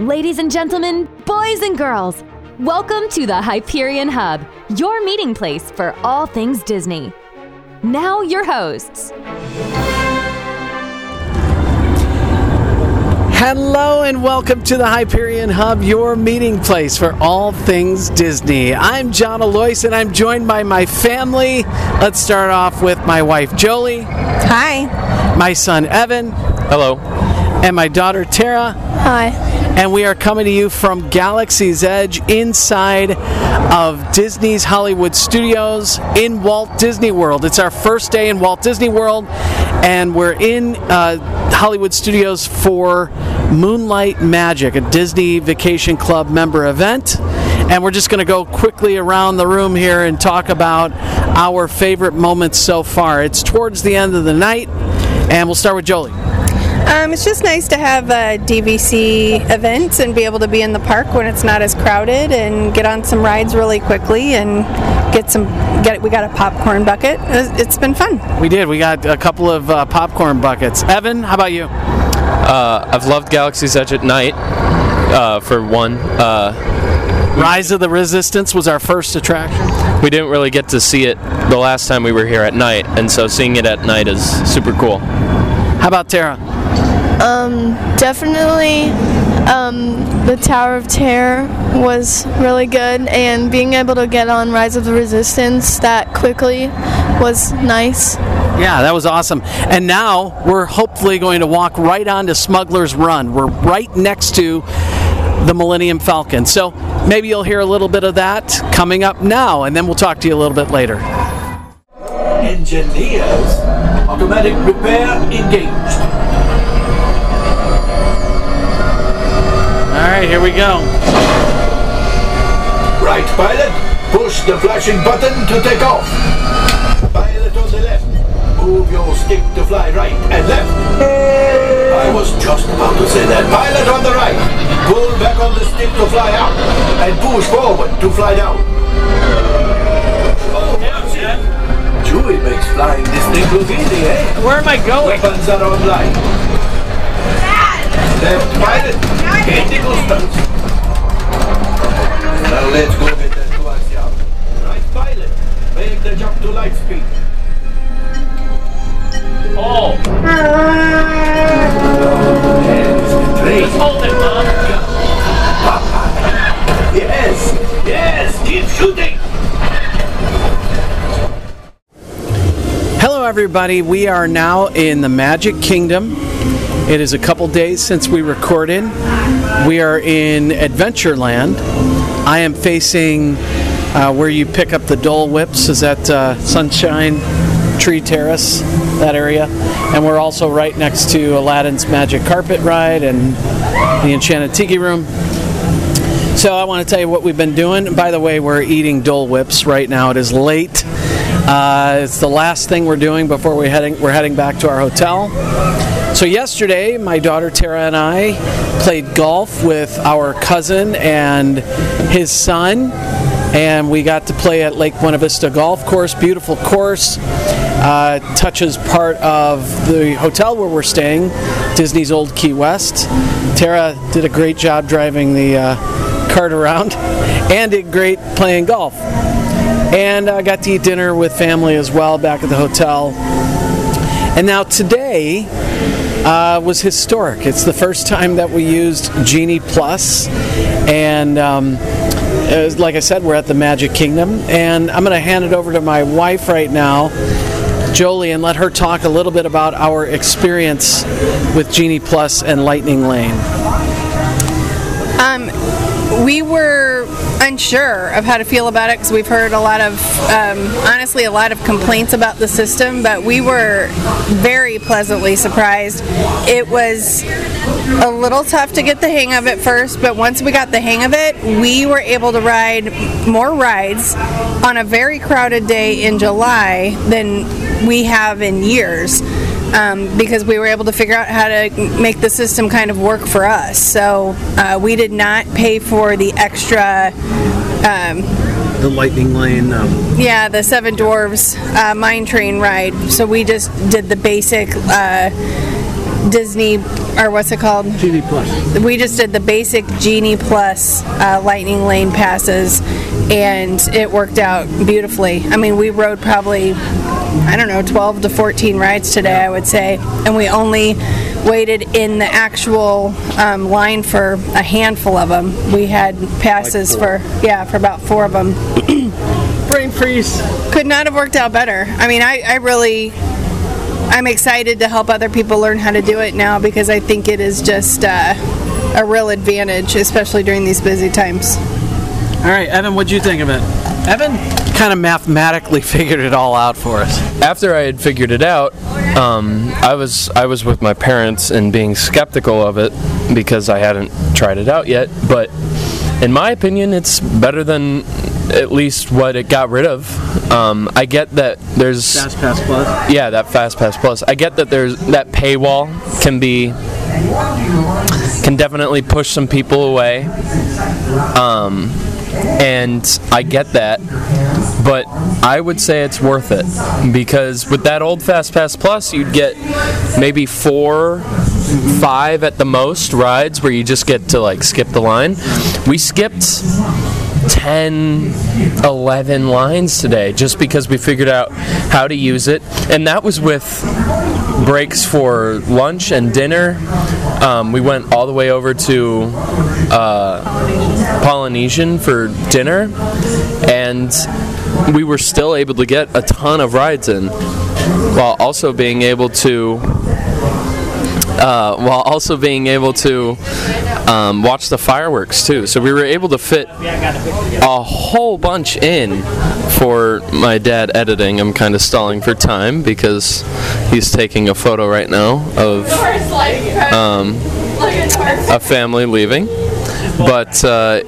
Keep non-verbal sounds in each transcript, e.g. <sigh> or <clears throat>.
Ladies and gentlemen, boys and girls, welcome to the Hyperion Hub, your meeting place for all things Disney. Now, your hosts. Hello and welcome to the Hyperion Hub, your meeting place for all things Disney. I'm John Alois and I'm joined by my family. Let's start off with my wife Jolie, Hi. my son Evan, Hello. and my daughter Tara. Hi. And we are coming to you from Galaxy's Edge inside of Disney's Hollywood Studios in Walt Disney World. It's our first day in Walt Disney World, and we're in uh, Hollywood Studios for Moonlight Magic, a Disney Vacation Club member event. And we're just going to go quickly around the room here and talk about our favorite moments so far. It's towards the end of the night, and we'll start with Jolie. Um, it's just nice to have a DVC event and be able to be in the park when it's not as crowded and get on some rides really quickly and get some. Get we got a popcorn bucket. It's it's been fun. We did. We got a couple of uh, popcorn buckets. Evan, how about you? Uh, I've loved Galaxy's Edge at night. Uh, for one, uh, Rise of the Resistance was our first attraction. we didn't really get to see it the last time we were here at night, and so seeing it at night is super cool. How about Tara? Definitely, um, the Tower of Terror was really good, and being able to get on Rise of the Resistance that quickly was nice. Yeah, that was awesome. And now we're hopefully going to walk right on to Smuggler's Run. We're right next to the Millennium Falcon. So maybe you'll hear a little bit of that coming up now, and then we'll talk to you a little bit later. Engineers. Automatic repair engaged. All right, here we go. Right pilot, push the flashing button to take off. Pilot on the left, move your stick to fly right and left. I was just about to say that. Pilot on the right, pull back on the stick to fly up and push forward to fly down. Oh, Chewie makes flying this thing look easy, eh? Where am I going? Weapons are online. Left pilot, Now let's go get that towards you. Right pilot, make the jump to light speed. Oh, Yes, hold it, Mom. Yes, yes, keep shooting. Hello, everybody. We are now in the Magic Kingdom. It is a couple days since we recorded. We are in Adventureland. I am facing uh, where you pick up the Dole Whips. Is that uh, Sunshine Tree Terrace, that area? And we're also right next to Aladdin's Magic Carpet Ride and the Enchanted Tiki Room. So I want to tell you what we've been doing. By the way, we're eating Dole Whips right now. It is late. Uh, it's the last thing we're doing before we heading we're heading back to our hotel. So yesterday, my daughter Tara and I played golf with our cousin and his son, and we got to play at Lake Buena Vista Golf Course. Beautiful course. Uh, touches part of the hotel where we're staying, Disney's Old Key West. Tara did a great job driving the uh, cart around, <laughs> and did great playing golf. And I got to eat dinner with family as well back at the hotel. And now today uh, was historic. It's the first time that we used Genie Plus, and um, was- like I said, we're at the Magic Kingdom. And I'm going to hand it over to my wife right now, Jolie, and let her talk a little bit about our experience with Genie Plus and Lightning Lane. Um, we were unsure of how to feel about it because we've heard a lot of, um, honestly, a lot of complaints about the system, but we were very pleasantly surprised. It was a little tough to get the hang of it first, but once we got the hang of it, we were able to ride more rides on a very crowded day in July than we have in years. Um, because we were able to figure out how to make the system kind of work for us. So uh, we did not pay for the extra, The Lightning Lane. Um, yeah, the Seven Dwarves uh, Mine Train ride. So we just did the basic uh, Disney, or what's it called? Genie Plus. We just did the basic Genie Plus uh, Lightning Lane passes, and it worked out beautifully. I mean, we rode probably, I don't know, 12 to 14 rides today, I would say, and we only waited in the actual um, line for a handful of them. We had passes for, yeah, for about four of them. <clears throat> Brain freeze. Could not have worked out better. I mean, I, I really, I'm excited to help other people learn how to do it now because I think it is just uh, a real advantage, especially during these busy times. All right, Evan, what'd you think of it? Evan kind of mathematically <laughs> figured it all out for us. After I had figured it out, um, I was I was with my parents and being skeptical of it because I hadn't tried it out yet. But in my opinion, it's better than at least what it got rid of. Um, I get that there's Fast Pass Plus. yeah that fast pass plus i get that there's that paywall can be can definitely push some people away um, and i get that but i would say it's worth it because with that old fast pass plus you'd get maybe four five at the most rides where you just get to like skip the line we skipped 10, 11 lines today just because we figured out how to use it. And that was with breaks for lunch and dinner. Um, we went all the way over to uh, Polynesian for dinner, and we were still able to get a ton of rides in while also being able to. Uh, while also being able to um, watch the fireworks too. So we were able to fit a whole bunch in for my dad editing. I'm kind of stalling for time because he's taking a photo right now of um, a family leaving. But uh,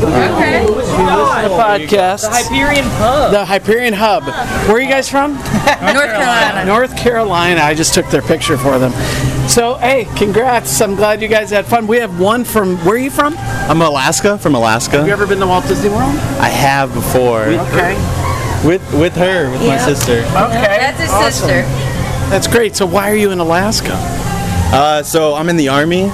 The podcast. The Hyperion Pub. The Hyperion Hub. Where are you guys from? <laughs> North Carolina. North Carolina. I just took their picture for them. So, hey, congrats. I'm glad you guys had fun. We have one from, where are you from? I'm Alaska from Alaska. Have you ever been to Walt Disney World? I have before Okay. with with her, with my sister. Okay. That's his sister. That's great. So, why are you in Alaska? Uh, so I'm in the army,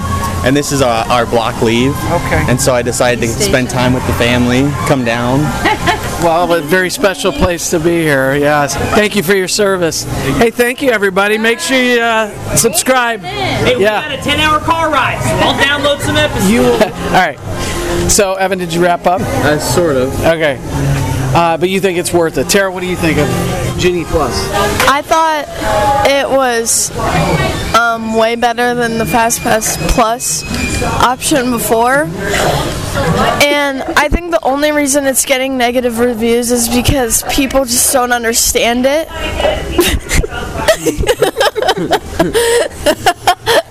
and this is our, our block leave. Okay. And so I decided to spend time with the family, come down. <laughs> Well, a very special place to be here. Yes. Thank you for your service. Hey, thank you, everybody. Make sure you uh, subscribe. Hey, we Yeah. got a 10 hour car ride, so I'll download some episodes. You will. All right. So, Evan, did you wrap up? Uh, sort of. Okay. Uh, but you think it's worth it. Tara, what do you think of Genie Plus? I thought it was um, way better than the Fast Pass Plus option before. And I think the only reason it's getting negative reviews is because people just don't understand it. <laughs>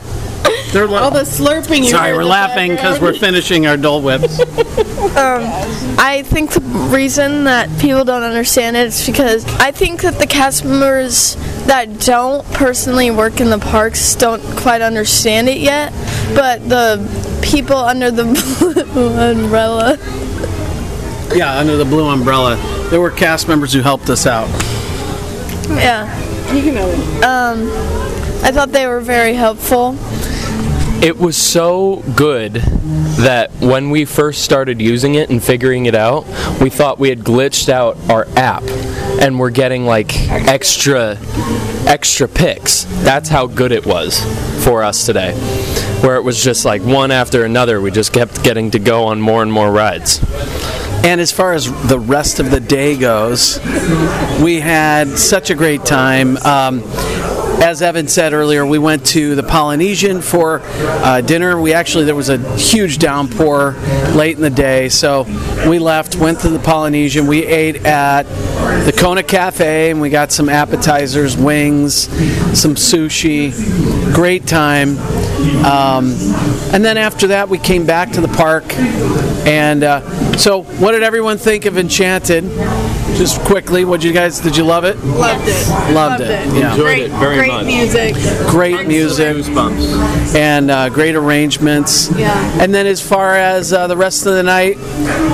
They're All the slurping you Sorry, heard we're the laughing because we're background. finishing our Dole Whips. <laughs> I think the reason that people don't understand it is because I think that the cast members that don't personally work in the parks don't quite understand it yet, but the people under the <laughs> blue umbrella <laughs> yeah, under the blue umbrella. There were cast members who helped us out. Yeah. You can know Um, I thought they were very helpful. It was so good that when we first started using it and figuring it out, we thought we had glitched out our app and we're getting like extra extra picks. That's how good it was for us today. Where it was just like one after another, we just kept getting to go on more and more rides. And as far as the rest of the day goes, we had such a great time. Um, as Evan said earlier, we went to the Polynesian for uh, dinner. We actually there was a huge downpour late in the day, so we left, went to the Polynesian. We ate at the Kona Cafe, and we got some appetizers, wings, some sushi. Great time. Um, and then after that, we came back to the park. And uh, so, what did everyone think of Enchanted? Just quickly, what you guys did you love it? Loved it. Loved it. Yeah. Enjoyed it very much. Great much. music. great music Goosebumps. and uh, great arrangements. Yeah. And then as far as uh, the rest of the night,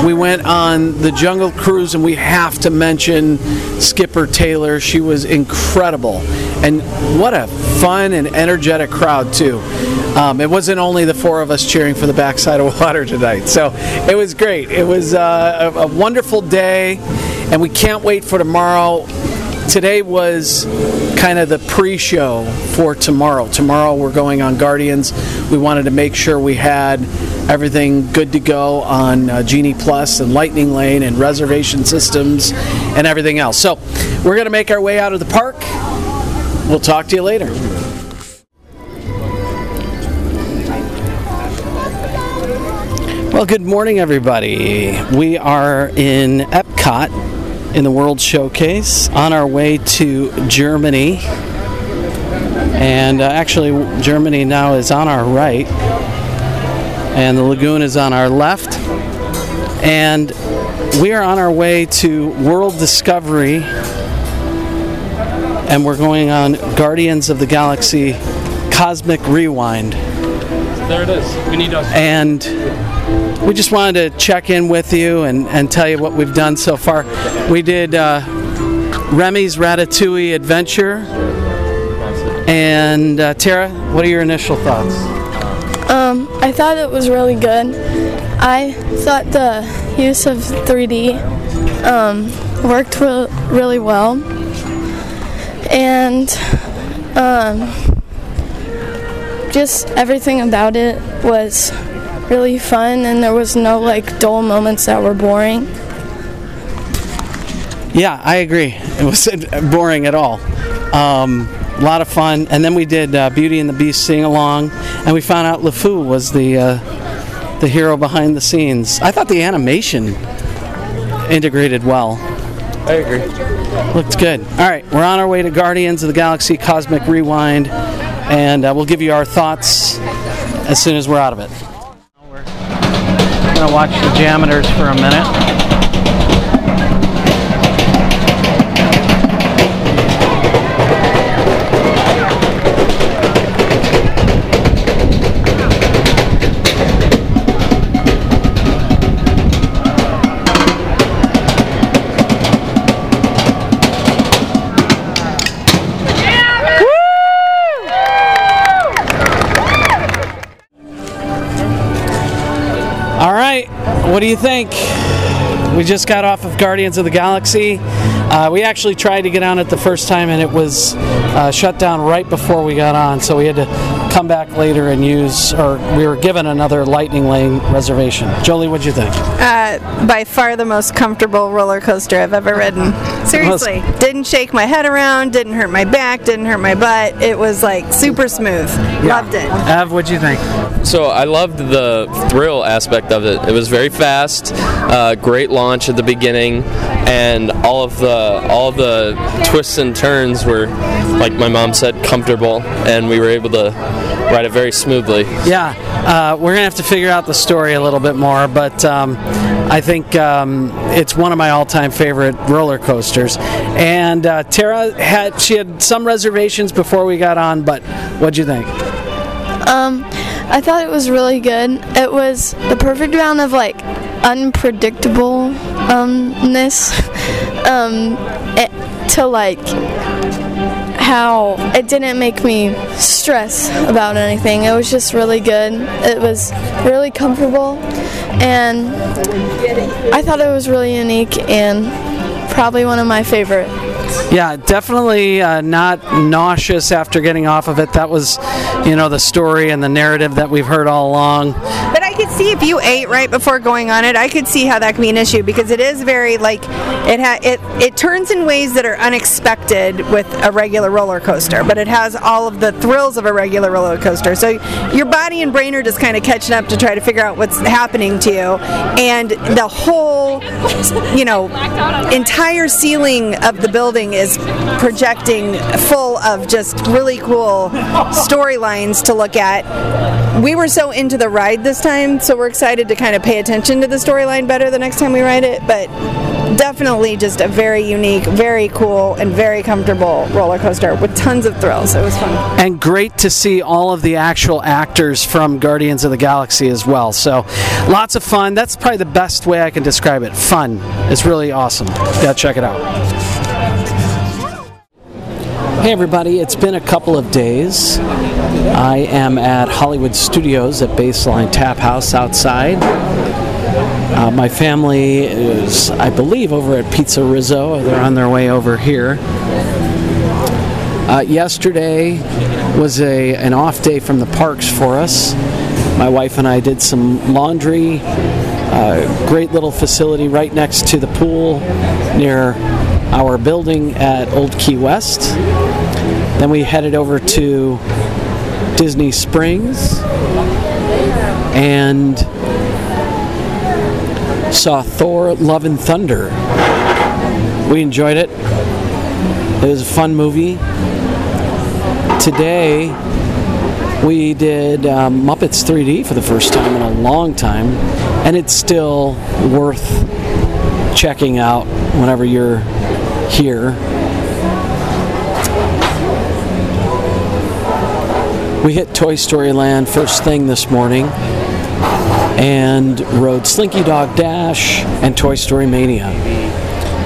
we went on the Jungle Cruise, and we have to mention Skipper Taylor. She was incredible, and what a fun and energetic crowd too. Um, it wasn't only the four of us cheering for the backside of water tonight, so it was great. It was uh, a, a wonderful day, and we can't wait for tomorrow today was kind of the pre-show for tomorrow. Tomorrow we're going on Guardians. We wanted to make sure we had everything good to go on uh, Genie Plus and Lightning Lane and reservation systems and everything else. So we're going to make our way out of the park. We'll talk to you later. Well, good morning, everybody. We are in Epcot in the World Showcase on our way to Germany. And uh, actually, Germany now is on our right, and the lagoon is on our left. And we are on our way to World Discovery, and we're going on Guardians of the Galaxy Cosmic Rewind There it is. We need us. and we just wanted to check in with you and, and tell you what we've done so far. We did uh, Remy's Ratatouille Adventure. And uh, Tara, what are your initial thoughts? Um, I thought it was really good. I thought the use of 3D um, worked re- really well. And um, just everything about it was really fun, and there was no like dull moments that were boring. Yeah, I agree. It wasn't <laughs> boring at all. Um, a lot of fun. And then we did uh, Beauty and the Beast sing along, and we found out LeFou was the uh, the hero behind the scenes. I thought the animation integrated well. I agree. Looked good. All right, we're on our way to Guardians of the Galaxy Cosmic Rewind, and uh, we'll give you our thoughts as soon as we're out of it. We're gonna watch the Jammitors for a minute. You think? We just got off of Guardians of the Galaxy. Uh, we actually tried to get on it the first time and it was uh, shut down right before we got on, so we had to come back later and use, or we were given another Lightning Lane reservation. Jolie, what'd you think? Uh, by far the most comfortable roller coaster I've ever ridden. <laughs> Seriously. Didn't shake my head around, didn't hurt my back, didn't hurt my butt. It was like super smooth. Loved it. Ev, what'd you think? So I loved the thrill aspect of it. It was very fast, uh, great launch at the beginning, and all of the all of the twists and turns were, like my mom said, comfortable, and we were able to ride it very smoothly. Yeah, uh, we're gonna have to figure out the story a little bit more, but um, I think um, it's one of my all-time favorite roller coasters. And uh, Tara had she had some reservations before we got on, but what'd you think? Um, I thought it was really good. It was the perfect amount of like unpredictable umness um, it, to like how it didn't make me stress about anything. It was just really good. It was really comfortable, and I thought it was really unique and probably one of my favorite. Yeah, definitely uh, not nauseous after getting off of it. That was, you know, the story and the narrative that we've heard all along. I could see if you ate right before going on it, I could see how that could be an issue because it is very like it ha- it it turns in ways that are unexpected with a regular roller coaster, but it has all of the thrills of a regular roller coaster. So your body and brain are just kind of catching up to try to figure out what's happening to you, and the whole you know entire ceiling of the building is projecting full of just really cool storylines to look at. We were so into the ride this time storyline, so we're excited to kind of pay attention to the storyline better the next time we ride it. But definitely just a very unique, very cool, and very comfortable roller coaster with tons of thrills. It was fun. and great to see all of the actual actors from Guardians of the Galaxy as well. So, lots of fun. That's probably the best way I can describe it. Fun. It's really awesome. Yeah, check it out. Hey, everybody, it's been a couple of days. I am at Hollywood Studios at Baseline Tap House outside. Uh, my family is, I believe, over at Pizza Rizzo. They're on their way over here. Uh, yesterday was a an off day from the parks for us. My wife and I did some laundry. Uh, great little facility right next to the pool near our building at Old Key West. Then we headed over to Disney Springs and saw Thor: Love and Thunder. We enjoyed it. It was a fun movie. Today, we did um, Muppets 3D for the first time in a long time, and it's still worth checking out whenever you're here. We hit Toy Story Land first thing this morning and rode Slinky Dog Dash and Toy Story Mania.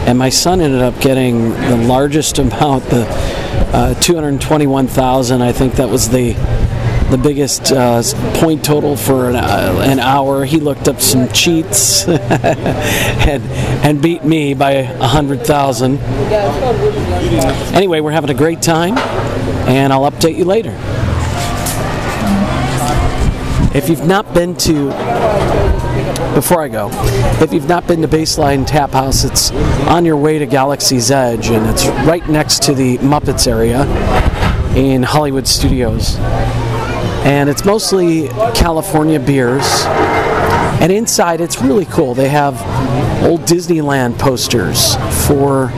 And my son ended up getting the largest <laughs> amount, the uh, 221,000. I think that was the the biggest uh, point total for an, uh, an hour. He looked up some cheats <laughs> and and beat me by a hundred thousand. Anyway, we're having a great time, and I'll update you later. If you've not been to before I go, if you've not been to Baseline Tap House, it's on your way to Galaxy's Edge, and it's right next to the Muppets area in Hollywood Studios. And it's mostly California beers. And inside, it's really cool. They have old Disneyland posters for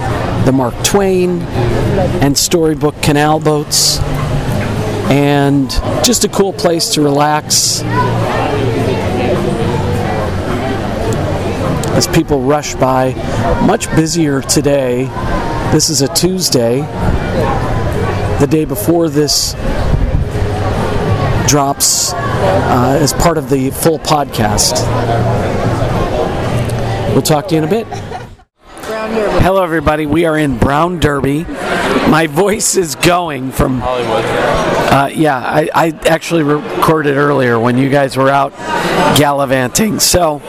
the Mark Twain and Storybook Canal boats. And just a cool place to relax as people rush by. Much busier today. This is a Tuesday, the day before this drops uh, as part of the full podcast. We'll talk to you in a bit. Hello, everybody. We are in Brown Derby. My voice is going from Hollywood. uh, yeah, I, I actually recorded earlier when you guys were out gallivanting. So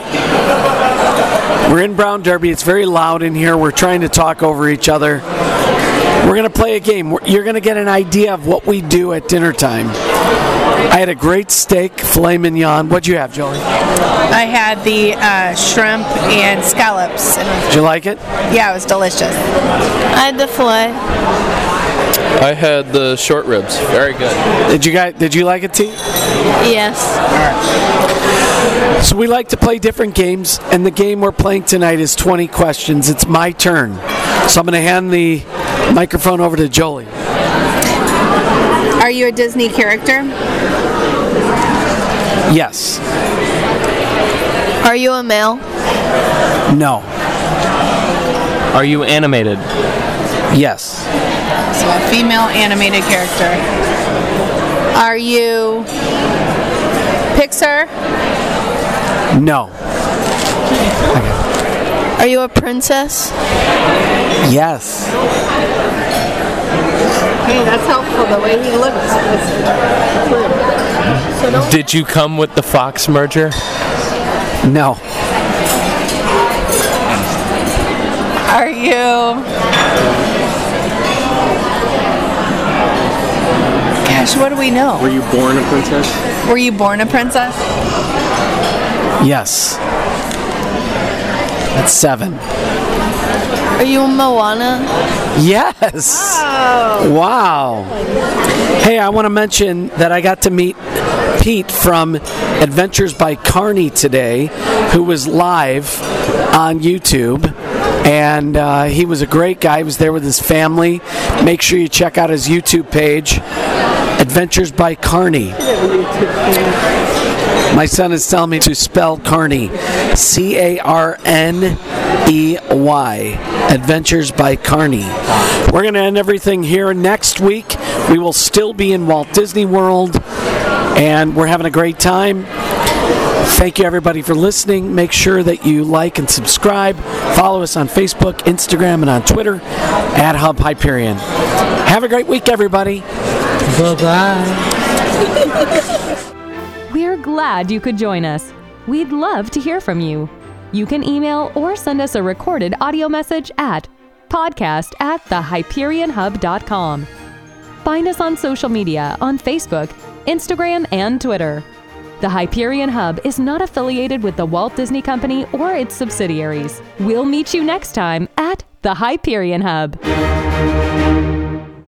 we're in Brown Derby. It's very loud in here. We're trying to talk over each other. We're going to play a game. You're going to get an idea of what we do at dinner time. I had a great steak, filet mignon. What'd you have, Jolie? I had the uh, shrimp and scallops. Did you like it? yeah, it was delicious. I had the filet. I had the short ribs. Very good. Did you guys? Did you like it, T? Yes. All right. So we like to play different games, and the game we're playing tonight is 20 questions. It's my turn. So I'm going to hand the microphone over to Jolie. Are you a Disney character? Yes. Are you a male? No. Are you animated? Yes. So a female animated character. Are you Pixar? No. Are you a princess? Yes. Hey, that's helpful. The way he looks. Did you come with the Fox merger? No. Are you? Gosh, what do we know? Were you born a princess? Were you born a princess? Yes. That's seven. Are you a Moana? Yes. Wow. Hey, I want to mention that I got to meet Pete from Adventures by Carney today, who was live on YouTube. And uh, he was a great guy. He was there with his family. Make sure you check out his YouTube page, Adventures by Carney. My son is telling me to spell Carney C A R N E Y. Adventures by Carney. We're going to end everything here. Next week, we will still be in Walt Disney World, and we're having a great time. Thank you, everybody, for listening. Make sure that you like and subscribe. Follow us on Facebook, Instagram, and on Twitter at Hub Hyperion. Have a great week, everybody. Bye bye. <laughs> Glad you could join us. We'd love to hear from you. You can email or send us a recorded audio message at podcast at thehyperionhub.com. Find us on social media on Facebook, Instagram, and Twitter. The Hyperion Hub is not affiliated with the Walt Disney Company or its subsidiaries. We'll meet you next time at the Hyperion Hub.